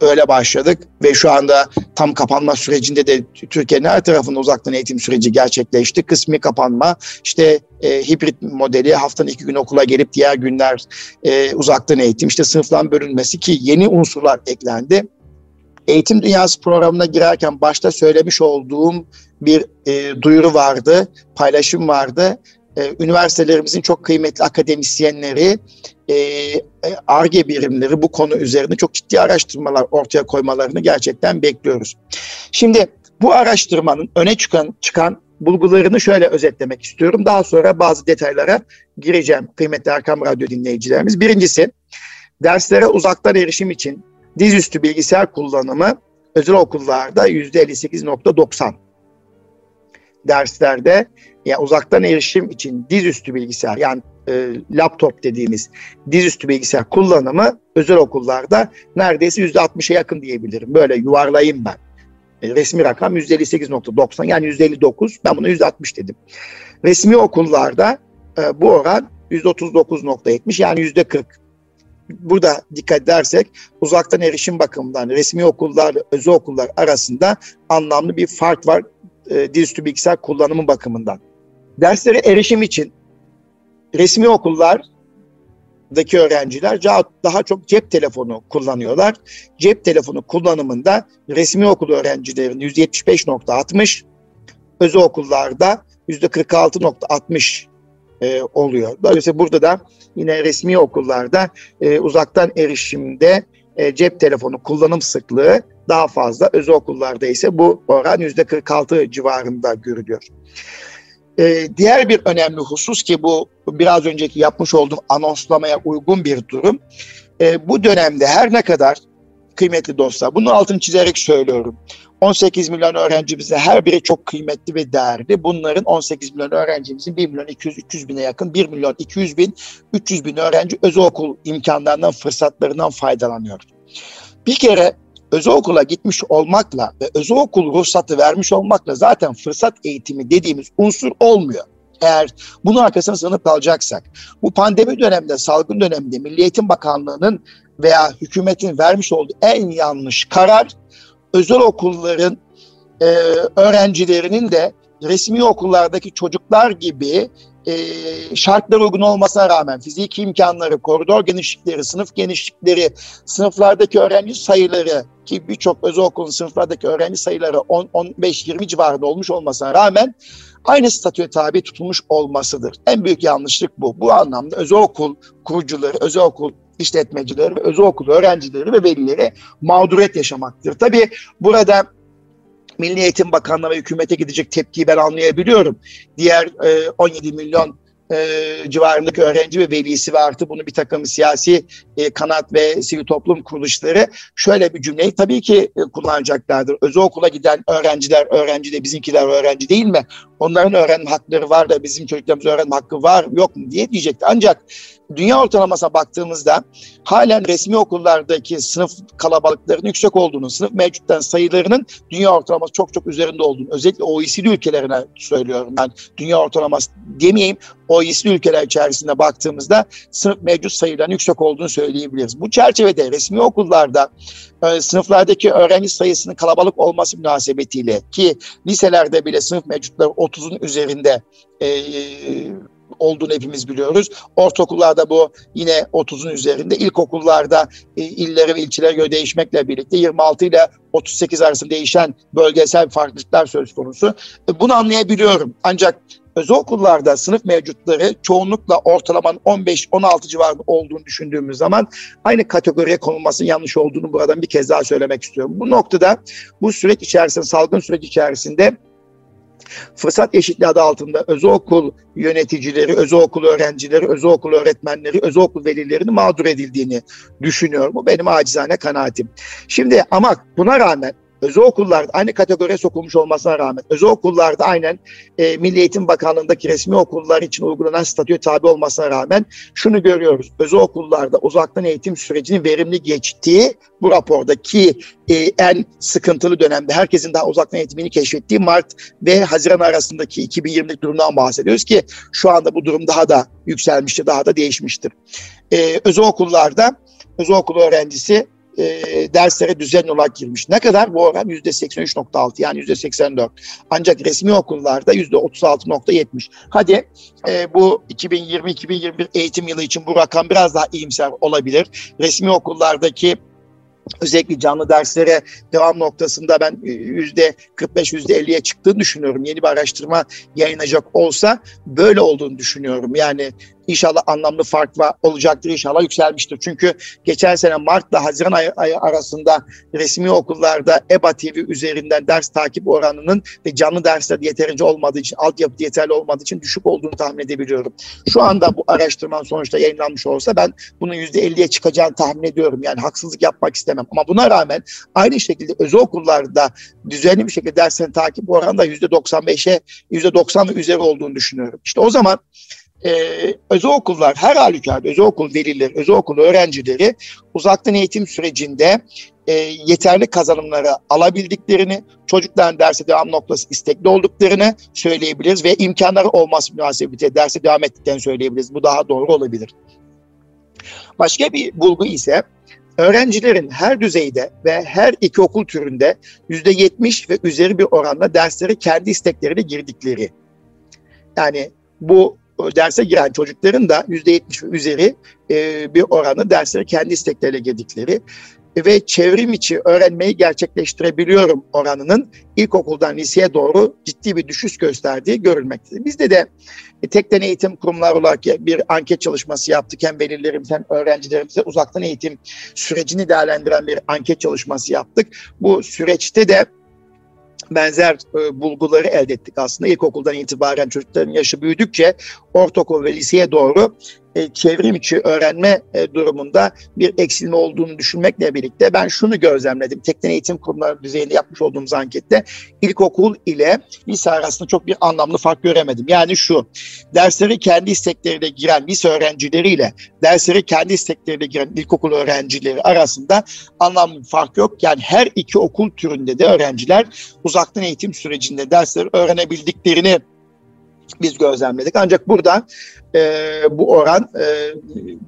öyle başladık ve şu anda tam kapanma sürecinde de Türkiye'nin her tarafında uzaktan eğitim süreci gerçekleşti. Kısmi kapanma, işte e, hibrit modeli haftanın iki gün okula gelip diğer günler e, uzaktan eğitim, işte sınıftan bölünmesi ki yeni unsurlar eklendi. Eğitim Dünyası programına girerken başta söylemiş olduğum bir e, duyuru vardı, paylaşım vardı. E, üniversitelerimizin çok kıymetli akademisyenleri, ARGE e, birimleri bu konu üzerinde çok ciddi araştırmalar ortaya koymalarını gerçekten bekliyoruz. Şimdi bu araştırmanın öne çıkan çıkan bulgularını şöyle özetlemek istiyorum. Daha sonra bazı detaylara gireceğim kıymetli Erkam Radyo dinleyicilerimiz. Birincisi derslere uzaktan erişim için dizüstü bilgisayar kullanımı özel okullarda %58.90 derslerde yani uzaktan erişim için dizüstü bilgisayar yani e, laptop dediğimiz dizüstü bilgisayar kullanımı özel okullarda neredeyse yüzde 60'a yakın diyebilirim. Böyle yuvarlayayım ben. E, resmi rakam yüzde 58.90 yani yüzde 59 ben buna yüzde 60 dedim. Resmi okullarda e, bu oran yüzde 39.70 yani yüzde 40 burada dikkat edersek uzaktan erişim bakımından resmi okullar özel okullar arasında anlamlı bir fark var e, dizüstü bilgisayar kullanımı bakımından. Derslere erişim için resmi okullardaki öğrenciler daha çok cep telefonu kullanıyorlar. Cep telefonu kullanımında resmi okul öğrencilerin %75.60, özel okullarda %46.60 e, oluyor. Dolayısıyla burada da yine resmi okullarda e, uzaktan erişimde e, cep telefonu kullanım sıklığı daha fazla. Özel okullarda ise bu oran %46 civarında görülüyor. Ee, diğer bir önemli husus ki bu biraz önceki yapmış olduğum anonslamaya uygun bir durum. Ee, bu dönemde her ne kadar kıymetli dostlar, bunun altını çizerek söylüyorum. 18 milyon öğrencimizin her biri çok kıymetli ve değerli. Bunların 18 milyon öğrencimizin 1 milyon 200 300 bine yakın 1 milyon 200 bin 300 bin öğrenci özel okul imkanlarından fırsatlarından faydalanıyor. Bir kere özel okula gitmiş olmakla ve özel okul ruhsatı vermiş olmakla zaten fırsat eğitimi dediğimiz unsur olmuyor. Eğer bunun arkasına sığınıp kalacaksak, bu pandemi döneminde, salgın döneminde Milli Eğitim Bakanlığı'nın veya hükümetin vermiş olduğu en yanlış karar, özel okulların e, öğrencilerinin de resmi okullardaki çocuklar gibi e, şartlar uygun olmasına rağmen fiziki imkanları, koridor genişlikleri, sınıf genişlikleri, sınıflardaki öğrenci sayıları ki birçok özel okulun sınıflardaki öğrenci sayıları 10-15-20 civarında olmuş olmasına rağmen aynı statüye tabi tutulmuş olmasıdır. En büyük yanlışlık bu. Bu anlamda özel okul kurucuları, özel okul işletmecileri özel okul öğrencileri ve velileri mağduriyet yaşamaktır. Tabii burada Milli Eğitim Bakanlığı ve hükümete gidecek tepkiyi ben anlayabiliyorum. Diğer e, 17 milyon e, civarındaki öğrenci ve velisi ve artı bunu bir takım siyasi e, kanat ve sivil toplum kuruluşları şöyle bir cümleyi tabii ki e, kullanacaklardır. Özel okula giden öğrenciler öğrenci de bizimkiler öğrenci değil mi? Onların öğrenme hakları var da bizim çocuklarımız öğrenme hakkı var yok mu diye diyecekti. Ancak dünya ortalamasına baktığımızda halen resmi okullardaki sınıf kalabalıklarının yüksek olduğunu, sınıf mevcuttan sayılarının dünya ortalaması çok çok üzerinde olduğunu, özellikle OECD ülkelerine söylüyorum ben. Dünya ortalaması demeyeyim, OECD ülkeler içerisinde baktığımızda sınıf mevcut sayılarının yüksek olduğunu söyleyebiliriz. Bu çerçevede resmi okullarda e, sınıflardaki öğrenci sayısının kalabalık olması münasebetiyle ki liselerde bile sınıf mevcutları 30'un üzerinde e, olduğunu hepimiz biliyoruz. Ortaokullarda bu yine 30'un üzerinde. İlkokullarda e, illere ve ilçelere göre değişmekle birlikte 26 ile 38 arasında değişen bölgesel farklılıklar söz konusu. E, bunu anlayabiliyorum. Ancak özel okullarda sınıf mevcutları çoğunlukla ortalamanın 15-16 civarında olduğunu düşündüğümüz zaman aynı kategoriye konulmasının yanlış olduğunu buradan bir kez daha söylemek istiyorum. Bu noktada bu süreç içerisinde, salgın süreç içerisinde fırsat eşitliği adı altında özel okul yöneticileri, özel okul öğrencileri, özel okul öğretmenleri, özel okul velilerinin mağdur edildiğini düşünüyorum. Bu benim acizane kanaatim. Şimdi ama buna rağmen özel okullarda aynı kategoriye sokulmuş olmasına rağmen özel okullarda aynen e, Milli Eğitim Bakanlığı'ndaki resmi okullar için uygulanan statüye tabi olmasına rağmen şunu görüyoruz. Özel okullarda uzaktan eğitim sürecinin verimli geçtiği bu rapordaki e, en sıkıntılı dönemde herkesin daha uzaktan eğitimini keşfettiği Mart ve Haziran arasındaki 2020'lik durumdan bahsediyoruz ki şu anda bu durum daha da yükselmiştir, daha da değişmiştir. E, özel okullarda özel okul öğrencisi e, derslere düzenli olarak girmiş. Ne kadar? Bu oran %83.6 yani %84. Ancak resmi okullarda %36.70. Hadi e, bu 2020-2021 eğitim yılı için bu rakam biraz daha iyimser olabilir. Resmi okullardaki özellikle canlı derslere devam noktasında ben e, yüzde 45 yüzde 50'ye çıktığını düşünüyorum. Yeni bir araştırma yayınlayacak olsa böyle olduğunu düşünüyorum. Yani İnşallah anlamlı fark var, olacaktır, inşallah yükselmiştir. Çünkü geçen sene Mart'la Haziran ayı, ayı arasında resmi okullarda EBA TV üzerinden ders takip oranının ve canlı dersler yeterince olmadığı için, altyapı yeterli olmadığı için düşük olduğunu tahmin edebiliyorum. Şu anda bu araştırmanın sonuçta yayınlanmış olsa ben bunun %50'ye çıkacağını tahmin ediyorum. Yani haksızlık yapmak istemem. Ama buna rağmen aynı şekilde özel okullarda düzenli bir şekilde derslerin takip oranı da %95'e, %90 ve üzeri olduğunu düşünüyorum. İşte o zaman e, özel okullar her halükarda özel okul velileri, özel okul öğrencileri uzaktan eğitim sürecinde e, yeterli kazanımları alabildiklerini, çocukların derse devam noktası istekli olduklarını söyleyebiliriz ve imkanları olması münasebetiyle derse devam ettiklerini söyleyebiliriz. Bu daha doğru olabilir. Başka bir bulgu ise öğrencilerin her düzeyde ve her iki okul türünde yüzde yetmiş ve üzeri bir oranla dersleri kendi istekleriyle girdikleri. Yani bu derse giren çocukların da %70 ve üzeri e, bir oranı derslere kendi istekleriyle girdikleri ve çevrim içi öğrenmeyi gerçekleştirebiliyorum oranının ilkokuldan liseye doğru ciddi bir düşüş gösterdiği görülmektedir. Bizde de e, tekten eğitim kurumlar olarak bir anket çalışması yaptık. Hem velilerimiz hem öğrencilerimize uzaktan eğitim sürecini değerlendiren bir anket çalışması yaptık. Bu süreçte de benzer e, bulguları elde ettik aslında. İlkokuldan itibaren çocukların yaşı büyüdükçe ortaokul ve liseye doğru e, çevrim içi öğrenme e, durumunda bir eksilme olduğunu düşünmekle birlikte ben şunu gözlemledim. Teknik eğitim kurumları düzeyinde yapmış olduğumuz ankette ilkokul ile lise arasında çok bir anlamlı fark göremedim. Yani şu, dersleri kendi istekleriyle giren lise öğrencileriyle dersleri kendi istekleriyle giren ilkokul öğrencileri arasında anlamlı fark yok. Yani her iki okul türünde de öğrenciler uzaktan eğitim sürecinde dersleri öğrenebildiklerini biz gözlemledik. Ancak burada e, bu oran e,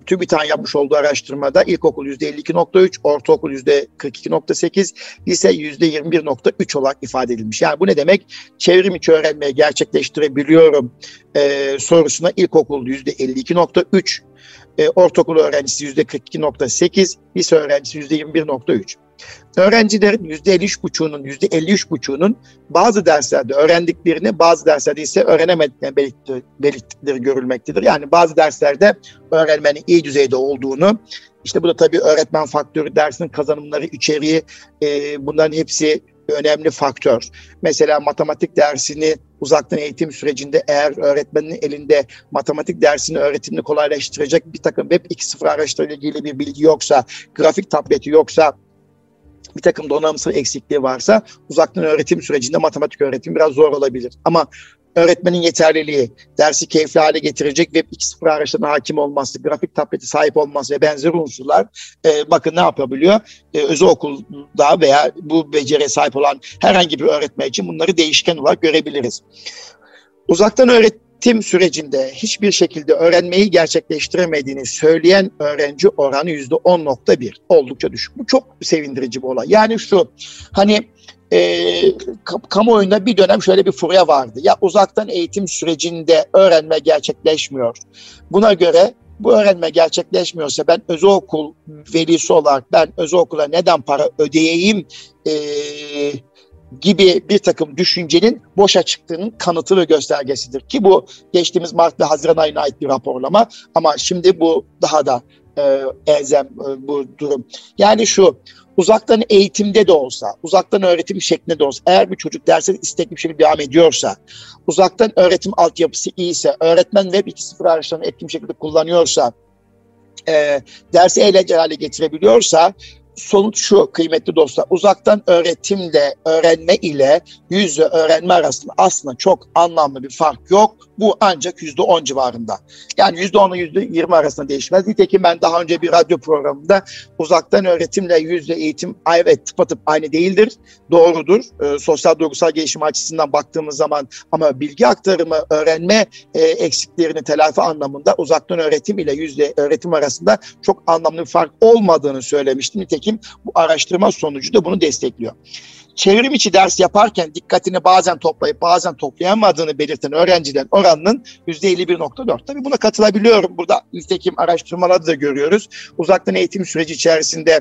TÜBİTAK'ın yapmış olduğu araştırmada ilkokul %52.3, ortaokul %42.8, lise %21.3 olarak ifade edilmiş. Yani bu ne demek? Çevrim içi öğrenmeyi gerçekleştirebiliyorum e, sorusuna ilkokul %52.3, e, ortaokul öğrencisi %42.8, lise öğrencisi %21.3. Öğrencilerin %53,5'unun %53,5'unun bazı derslerde öğrendiklerini bazı derslerde ise öğrenemediklerini belirttikleri görülmektedir. Yani bazı derslerde öğrenmenin iyi düzeyde olduğunu işte bu da tabii öğretmen faktörü, dersin kazanımları, içeriği e, bunların hepsi önemli faktör. Mesela matematik dersini uzaktan eğitim sürecinde eğer öğretmenin elinde matematik dersini öğretimini kolaylaştıracak bir takım Web 2.0 araçlarıyla ilgili bir bilgi yoksa, grafik tableti yoksa, bir takım donanımsal eksikliği varsa uzaktan öğretim sürecinde matematik öğretim biraz zor olabilir. Ama öğretmenin yeterliliği, dersi keyifli hale getirecek Web 2.0 araçlarına hakim olması, grafik tableti sahip olması ve benzeri unsurlar e, bakın ne yapabiliyor? E, özel okulda veya bu beceriye sahip olan herhangi bir öğretmen için bunları değişken olarak görebiliriz. Uzaktan öğretim eğitim sürecinde hiçbir şekilde öğrenmeyi gerçekleştiremediğini söyleyen öğrenci oranı yüzde 10.1. Oldukça düşük. Bu çok sevindirici bir olay. Yani şu hani e, kamuoyunda bir dönem şöyle bir furya vardı. Ya uzaktan eğitim sürecinde öğrenme gerçekleşmiyor. Buna göre bu öğrenme gerçekleşmiyorsa ben özel okul velisi olarak ben özel okula neden para ödeyeyim e, gibi bir takım düşüncenin boşa çıktığının kanıtı ve göstergesidir. Ki bu geçtiğimiz Mart ve Haziran ayına ait bir raporlama ama şimdi bu daha da e, elzem e, bu durum. Yani şu uzaktan eğitimde de olsa, uzaktan öğretim şeklinde de olsa, eğer bir çocuk derse istekli bir şekilde devam ediyorsa, uzaktan öğretim altyapısı iyiyse, öğretmen Web 2.0 araçlarını etkin şekilde kullanıyorsa, e, dersi eğlenceli hale getirebiliyorsa sonuç şu kıymetli dostlar. Uzaktan öğretimle öğrenme ile yüzde öğrenme arasında aslında çok anlamlı bir fark yok. Bu ancak yüzde on civarında. Yani yüzde onla yüzde yirmi arasında değişmez. Nitekim ben daha önce bir radyo programında uzaktan öğretimle yüzde eğitim evet tıpatıp aynı değildir. Doğrudur. E, sosyal duygusal gelişim açısından baktığımız zaman ama bilgi aktarımı, öğrenme e, eksiklerini telafi anlamında uzaktan öğretim ile yüzde öğretim arasında çok anlamlı bir fark olmadığını söylemiştim. Nitekim bu araştırma sonucu da bunu destekliyor çevrim içi ders yaparken dikkatini bazen toplayıp bazen toplayamadığını belirten öğrencilerin oranının %51.4. Tabii buna katılabiliyorum. Burada nitekim araştırmalarda da görüyoruz. Uzaktan eğitim süreci içerisinde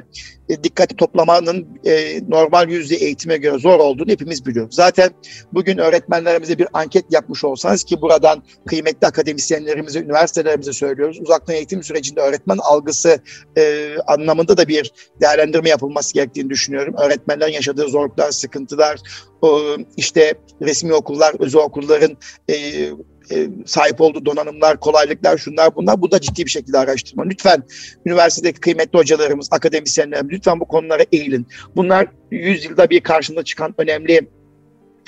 e, dikkati toplamanın e, normal yüzde eğitime göre zor olduğunu hepimiz biliyoruz. Zaten bugün öğretmenlerimize bir anket yapmış olsanız ki buradan kıymetli akademisyenlerimize, üniversitelerimize söylüyoruz. Uzaktan eğitim sürecinde öğretmen algısı e, anlamında da bir değerlendirme yapılması gerektiğini düşünüyorum. Öğretmenlerin yaşadığı zorluklar, sıkıntılar, o, işte resmi okullar, özel okulların e, e, sahip olduğu donanımlar, kolaylıklar, şunlar bunlar. Bu da ciddi bir şekilde araştırma. Lütfen üniversitedeki kıymetli hocalarımız, akademisyenlerimiz lütfen bu konulara eğilin. Bunlar yüzyılda bir karşımıza çıkan önemli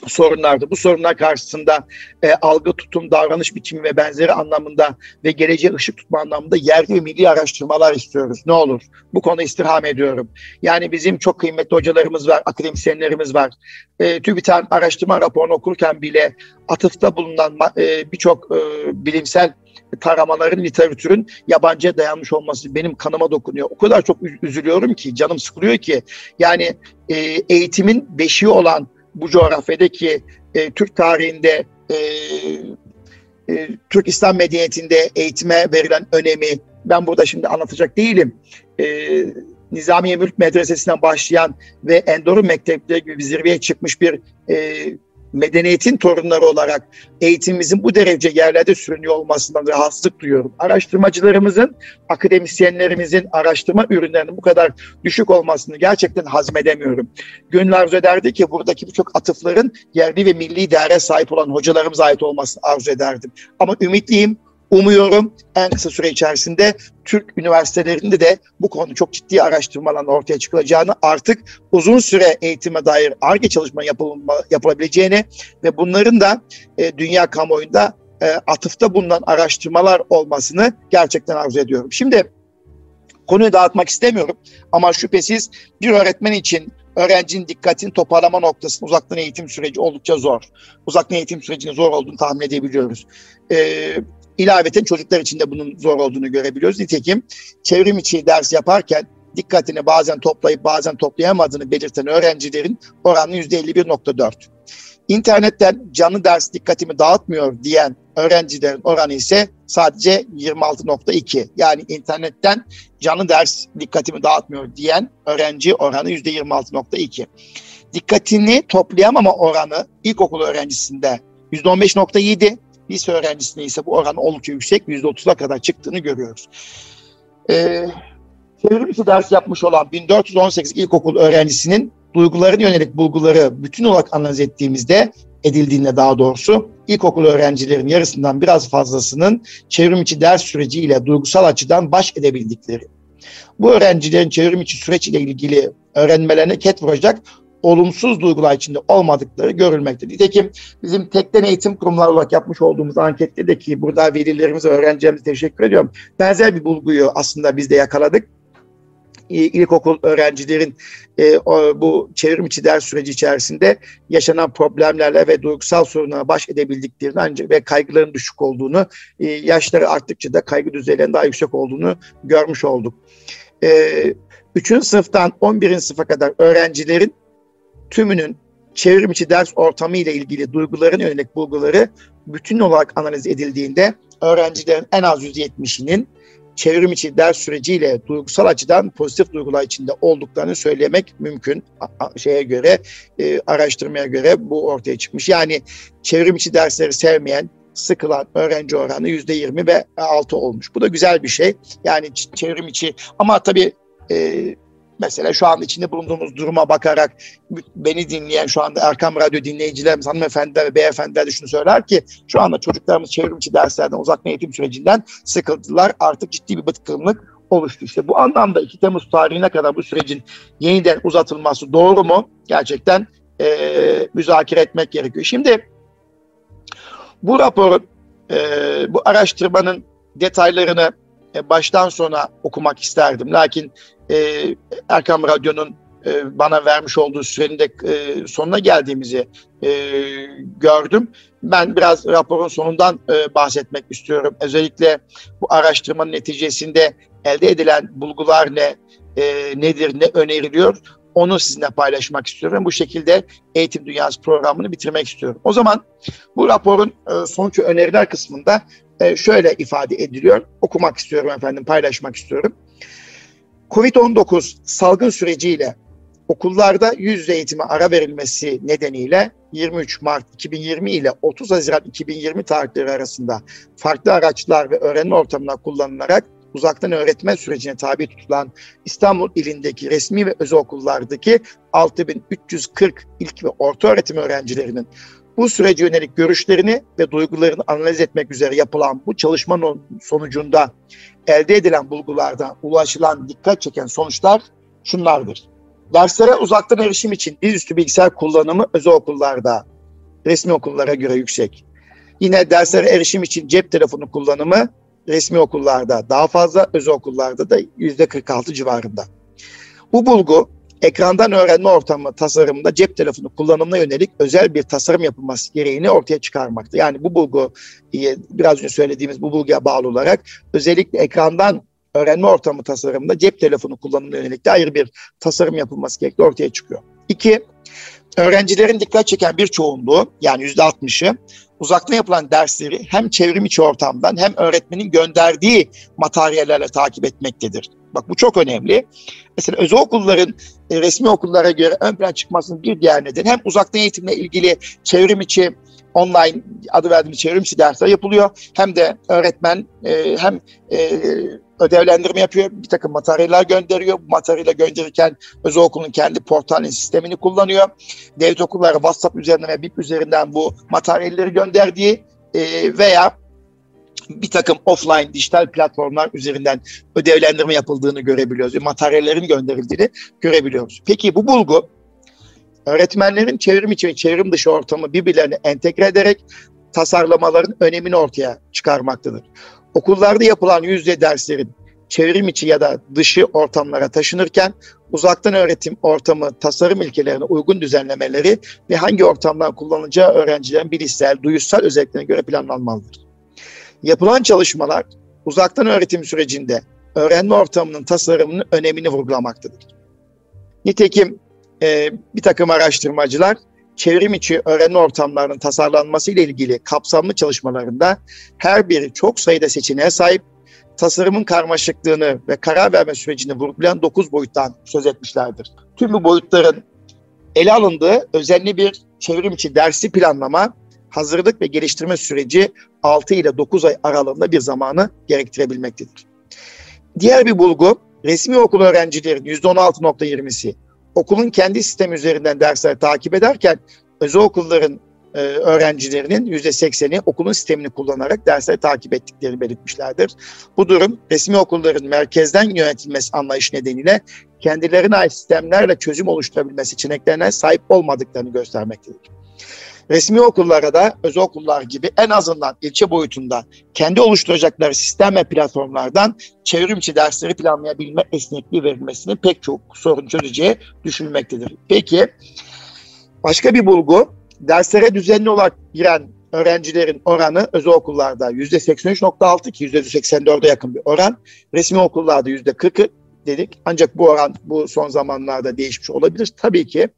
sorunlardı. Bu sorunlar karşısında e, algı, tutum, davranış biçimi ve benzeri anlamında ve geleceğe ışık tutma anlamında yerli ve milli araştırmalar istiyoruz. Ne olur? Bu konu istirham ediyorum. Yani bizim çok kıymetli hocalarımız var, akademisyenlerimiz var. E, TÜBİTAK araştırma raporunu okurken bile atıfta bulunan e, birçok e, bilimsel taramaların, literatürün yabancıya dayanmış olması benim kanıma dokunuyor. O kadar çok üzülüyorum ki, canım sıkılıyor ki. Yani e, eğitimin beşiği olan bu coğrafyadaki e, Türk tarihinde e, e, Türk İslam medeniyetinde eğitime verilen önemi ben burada şimdi anlatacak değilim. E, Nizamiye Mülk Medresesi'nden başlayan ve Endor'un mektepleri gibi zirveye çıkmış bir e, medeniyetin torunları olarak eğitimimizin bu derece yerlerde sürünüyor olmasından rahatsızlık duyuyorum. Araştırmacılarımızın, akademisyenlerimizin araştırma ürünlerinin bu kadar düşük olmasını gerçekten hazmedemiyorum. Gönül arzu ederdi ki buradaki birçok atıfların yerli ve milli değere sahip olan hocalarımıza ait olmasını arzu ederdim. Ama ümitliyim, Umuyorum en kısa süre içerisinde Türk üniversitelerinde de bu konu çok ciddi araştırmaların ortaya çıkılacağını artık uzun süre eğitime dair ARGE çalışma yapılma, yapılabileceğini ve bunların da e, dünya kamuoyunda e, atıfta bulunan araştırmalar olmasını gerçekten arzu ediyorum. Şimdi konuyu dağıtmak istemiyorum ama şüphesiz bir öğretmen için öğrencinin dikkatini toparlama noktasında uzaktan eğitim süreci oldukça zor. Uzaktan eğitim sürecinin zor olduğunu tahmin edebiliyoruz. Ee, İlaveten çocuklar için de bunun zor olduğunu görebiliyoruz. Nitekim çevrim içi ders yaparken dikkatini bazen toplayıp bazen toplayamadığını belirten öğrencilerin oranı %51.4. İnternetten canlı ders dikkatimi dağıtmıyor diyen öğrencilerin oranı ise sadece 26.2. Yani internetten canlı ders dikkatimi dağıtmıyor diyen öğrenci oranı %26.2. Dikkatini toplayamama oranı ilkokul öğrencisinde %15.7, lise öğrencisinde ise bu oran oldukça yüksek. %30'a kadar çıktığını görüyoruz. Ee, çevrimiçi ders yapmış olan 1418 ilkokul öğrencisinin duygularına yönelik bulguları bütün olarak analiz ettiğimizde edildiğinde daha doğrusu ilkokul öğrencilerin yarısından biraz fazlasının çevrim içi ders süreciyle duygusal açıdan baş edebildikleri. Bu öğrencilerin çevrim içi süreç ile ilgili öğrenmelerine ket vuracak olumsuz duygular içinde olmadıkları görülmektedir. Nitekim bizim tekten eğitim kurumları olarak yapmış olduğumuz ankette de ki burada velilerimize, öğrencilerimize teşekkür ediyorum. Benzer bir bulguyu aslında biz de yakaladık ilkokul öğrencilerin e, o, bu çevrim içi ders süreci içerisinde yaşanan problemlerle ve duygusal sorunlara baş edebildiklerini ancak ve kaygıların düşük olduğunu, e, yaşları arttıkça da kaygı düzeylerinin daha yüksek olduğunu görmüş olduk. E, 3. sınıftan 11. sınıfa kadar öğrencilerin tümünün çevrim içi ders ortamı ile ilgili duyguların yönelik bulguları bütün olarak analiz edildiğinde öğrencilerin en az %70'inin çevrim içi ders süreciyle duygusal açıdan pozitif duygular içinde olduklarını söylemek mümkün. Şeye göre, e, araştırmaya göre bu ortaya çıkmış. Yani çevrim içi dersleri sevmeyen, sıkılan öğrenci oranı yüzde yirmi ve altı olmuş. Bu da güzel bir şey. Yani çevrim içi ama tabii e, Mesela şu an içinde bulunduğumuz duruma bakarak beni dinleyen şu anda Erkam Radyo dinleyicilerimiz, hanımefendiler ve beyefendiler de şunu söyler ki şu anda çocuklarımız çevrimiçi derslerden, uzaktan eğitim sürecinden sıkıldılar. Artık ciddi bir bıtkınlık oluştu. İşte bu anlamda 2 Temmuz tarihine kadar bu sürecin yeniden uzatılması doğru mu? Gerçekten e, müzakere etmek gerekiyor. Şimdi bu raporun, e, bu araştırmanın detaylarını e, baştan sona okumak isterdim. Lakin e, Erkam Radyo'nun e, bana vermiş olduğu sürenin de e, sonuna geldiğimizi e, gördüm. Ben biraz raporun sonundan e, bahsetmek istiyorum. Özellikle bu araştırmanın neticesinde elde edilen bulgular ne, e, nedir, ne öneriliyor onu sizinle paylaşmak istiyorum. Bu şekilde Eğitim Dünyası programını bitirmek istiyorum. O zaman bu raporun e, sonuç öneriler kısmında e, şöyle ifade ediliyor. Okumak istiyorum efendim, paylaşmak istiyorum. Covid-19 salgın süreciyle okullarda yüz eğitime ara verilmesi nedeniyle 23 Mart 2020 ile 30 Haziran 2020 tarihleri arasında farklı araçlar ve öğrenme ortamına kullanılarak uzaktan öğretmen sürecine tabi tutulan İstanbul ilindeki resmi ve özel okullardaki 6340 ilk ve orta öğretim öğrencilerinin bu sürece yönelik görüşlerini ve duygularını analiz etmek üzere yapılan bu çalışmanın sonucunda elde edilen bulgulardan ulaşılan dikkat çeken sonuçlar şunlardır. Derslere uzaktan erişim için dizüstü bilgisayar kullanımı özel okullarda resmi okullara göre yüksek. Yine derslere erişim için cep telefonu kullanımı resmi okullarda daha fazla, özel okullarda da yüzde 46 civarında. Bu bulgu ekrandan öğrenme ortamı tasarımında cep telefonu kullanımına yönelik özel bir tasarım yapılması gereğini ortaya çıkarmakta. Yani bu bulgu biraz önce söylediğimiz bu bulguya bağlı olarak özellikle ekrandan öğrenme ortamı tasarımında cep telefonu kullanımına yönelik de ayrı bir tasarım yapılması gerektiği ortaya çıkıyor. İki, öğrencilerin dikkat çeken bir çoğunluğu yani yüzde altmışı uzaktan yapılan dersleri hem çevrim içi ortamdan hem öğretmenin gönderdiği materyallerle takip etmektedir. Bak bu çok önemli. Mesela özel okulların e, resmi okullara göre ön plan çıkmasının bir diğer nedeni hem uzaktan eğitimle ilgili çevrim içi online adı verdiğimiz çevrim içi dersler yapılıyor. Hem de öğretmen e, hem e, ödevlendirme yapıyor, bir takım materyaller gönderiyor. Bu materyaller gönderirken özel okulun kendi portalin sistemini kullanıyor. Devlet okulları WhatsApp üzerinden ve BIP üzerinden bu materyalleri gönderdiği e, veya bir takım offline dijital platformlar üzerinden ödevlendirme yapıldığını görebiliyoruz. Materyallerin gönderildiğini görebiliyoruz. Peki bu bulgu öğretmenlerin çevrim içi ve çevrim dışı ortamı birbirlerine entegre ederek tasarlamaların önemini ortaya çıkarmaktadır. Okullarda yapılan yüzde derslerin çevrim içi ya da dışı ortamlara taşınırken uzaktan öğretim ortamı tasarım ilkelerine uygun düzenlemeleri ve hangi ortamdan kullanılacağı öğrencilerin bilişsel, duyusal özelliklerine göre planlanmalıdır. Yapılan çalışmalar uzaktan öğretim sürecinde öğrenme ortamının tasarımının önemini vurgulamaktadır. Nitekim e, bir takım araştırmacılar çevrim içi öğrenme ortamlarının tasarlanması ile ilgili kapsamlı çalışmalarında her biri çok sayıda seçeneğe sahip, tasarımın karmaşıklığını ve karar verme sürecini vurgulayan 9 boyuttan söz etmişlerdir. Tüm bu boyutların ele alındığı özenli bir çevrim içi dersi planlama, hazırlık ve geliştirme süreci 6 ile 9 ay aralığında bir zamanı gerektirebilmektedir. Diğer bir bulgu, resmi okul öğrencilerin %16.20'si okulun kendi sistemi üzerinden dersleri takip ederken özel okulların e, öğrencilerinin %80'i okulun sistemini kullanarak dersleri takip ettiklerini belirtmişlerdir. Bu durum resmi okulların merkezden yönetilmesi anlayış nedeniyle kendilerine ait sistemlerle çözüm oluşturabilme seçeneklerine sahip olmadıklarını göstermektedir. Resmi okullara da özel okullar gibi en azından ilçe boyutunda kendi oluşturacakları sistem ve platformlardan çevrimçi dersleri planlayabilme esnekliği verilmesini pek çok sorun çözeceği düşünülmektedir. Peki başka bir bulgu derslere düzenli olarak giren öğrencilerin oranı özel okullarda %83.6 ki %84'e yakın bir oran. Resmi okullarda %40 dedik. Ancak bu oran bu son zamanlarda değişmiş olabilir. Tabii ki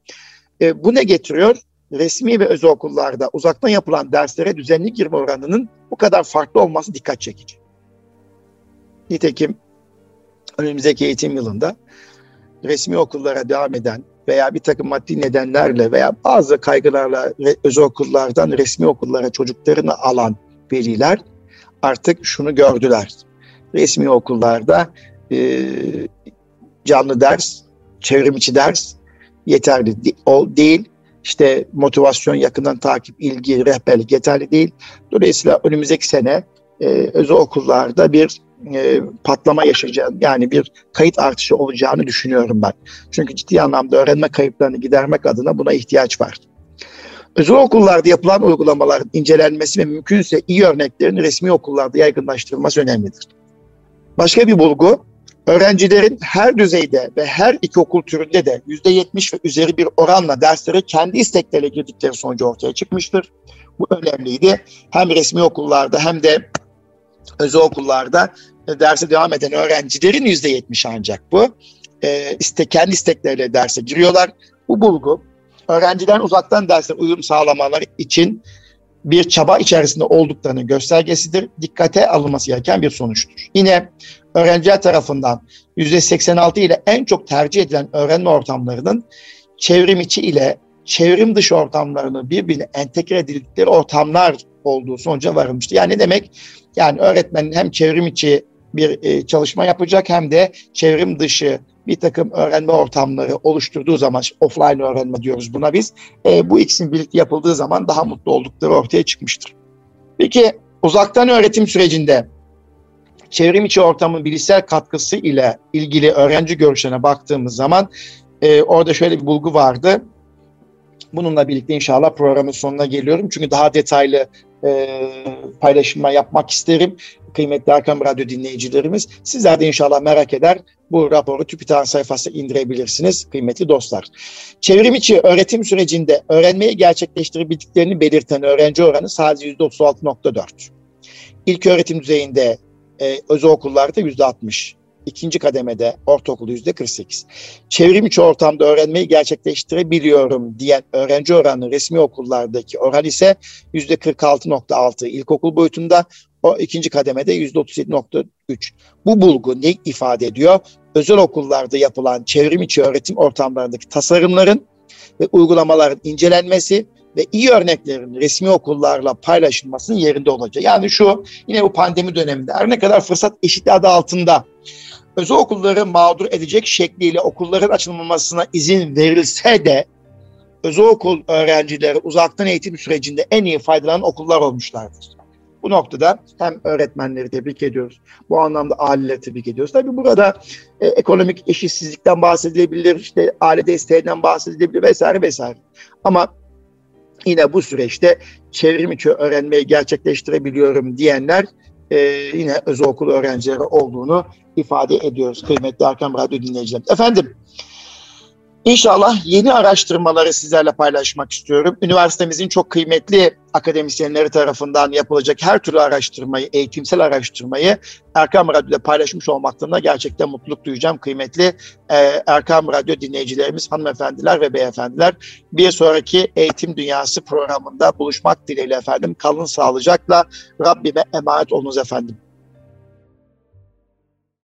E, bu ne getiriyor? Resmi ve özel okullarda uzaktan yapılan derslere düzenli girme oranının bu kadar farklı olması dikkat çekici. Nitekim önümüzdeki eğitim yılında resmi okullara devam eden veya bir takım maddi nedenlerle veya bazı kaygılarla özel okullardan resmi okullara çocuklarını alan veliler artık şunu gördüler. Resmi okullarda e, canlı ders, çevrim içi ders yeterli değil. İşte motivasyon, yakından takip, ilgi, rehberlik yeterli değil. Dolayısıyla önümüzdeki sene e, özel okullarda bir e, patlama yaşayacağını yani bir kayıt artışı olacağını düşünüyorum ben. Çünkü ciddi anlamda öğrenme kayıplarını gidermek adına buna ihtiyaç var. Özel okullarda yapılan uygulamaların incelenmesi ve mümkünse iyi örneklerin resmi okullarda yaygınlaştırılması önemlidir. Başka bir bulgu, öğrencilerin her düzeyde ve her iki okul türünde de %70 ve üzeri bir oranla derslere kendi istekleriyle girdikleri sonucu ortaya çıkmıştır. Bu önemliydi. Hem resmi okullarda hem de özel okullarda derse devam eden öğrencilerin yüzde yetmiş ancak bu. E, iste, kendi istekleriyle derse giriyorlar. Bu bulgu öğrencilerin uzaktan derse uyum sağlamaları için bir çaba içerisinde olduklarını göstergesidir. Dikkate alınması gereken bir sonuçtur. Yine öğrenciler tarafından %86 ile en çok tercih edilen öğrenme ortamlarının çevrim içi ile çevrim dışı ortamlarını birbirine entegre edildikleri ortamlar olduğu sonuca varılmıştı. Yani ne demek? Yani öğretmenin hem çevrim içi bir e, çalışma yapacak hem de çevrim dışı bir takım öğrenme ortamları oluşturduğu zaman offline öğrenme diyoruz buna biz. E, bu ikisinin birlikte yapıldığı zaman daha mutlu oldukları ortaya çıkmıştır. Peki uzaktan öğretim sürecinde çevrim içi ortamın bilişsel katkısı ile ilgili öğrenci görüşlerine baktığımız zaman e, orada şöyle bir bulgu vardı. Bununla birlikte inşallah programın sonuna geliyorum. Çünkü daha detaylı e, paylaşımlar yapmak isterim. Kıymetli Erkam Radyo dinleyicilerimiz. Sizler de inşallah merak eder. Bu raporu TÜBİTAK'ın sayfasına indirebilirsiniz kıymetli dostlar. Çevrim içi öğretim sürecinde öğrenmeyi gerçekleştirebildiklerini belirten öğrenci oranı sadece %36.4. İlk öğretim düzeyinde e, özel okullarda %60 ikinci kademede ortaokul yüzde 48. Çevrim içi ortamda öğrenmeyi gerçekleştirebiliyorum diyen öğrenci oranı resmi okullardaki oran ise yüzde 46.6 ilkokul boyutunda o ikinci kademede yüzde 37.3. Bu bulgu ne ifade ediyor? Özel okullarda yapılan çevrim içi öğretim ortamlarındaki tasarımların ve uygulamaların incelenmesi ve iyi örneklerin resmi okullarla paylaşılmasının yerinde olacak. Yani şu yine bu pandemi döneminde her ne kadar fırsat eşitliği adı altında özel okulları mağdur edecek şekliyle okulların açılmamasına izin verilse de özel okul öğrencileri uzaktan eğitim sürecinde en iyi faydalanan okullar olmuşlardır. Bu noktada hem öğretmenleri tebrik ediyoruz. Bu anlamda aileleri tebrik ediyoruz. Tabii burada e, ekonomik eşitsizlikten bahsedilebilir, işte aile desteğinden bahsedilebilir vesaire vesaire. Ama yine bu süreçte çevrim içi öğrenmeyi gerçekleştirebiliyorum diyenler e, yine özel okul öğrencileri olduğunu ifade ediyoruz kıymetli Arkam Radyo dinleyicilerim. Efendim İnşallah yeni araştırmaları sizlerle paylaşmak istiyorum. Üniversitemizin çok kıymetli akademisyenleri tarafından yapılacak her türlü araştırmayı, eğitimsel araştırmayı Erkam Radyo'da paylaşmış olmaktan da gerçekten mutluluk duyacağım kıymetli e, Erkam Radyo dinleyicilerimiz, hanımefendiler ve beyefendiler. Bir sonraki Eğitim Dünyası programında buluşmak dileğiyle efendim. Kalın sağlıcakla Rabbime emanet olunuz efendim.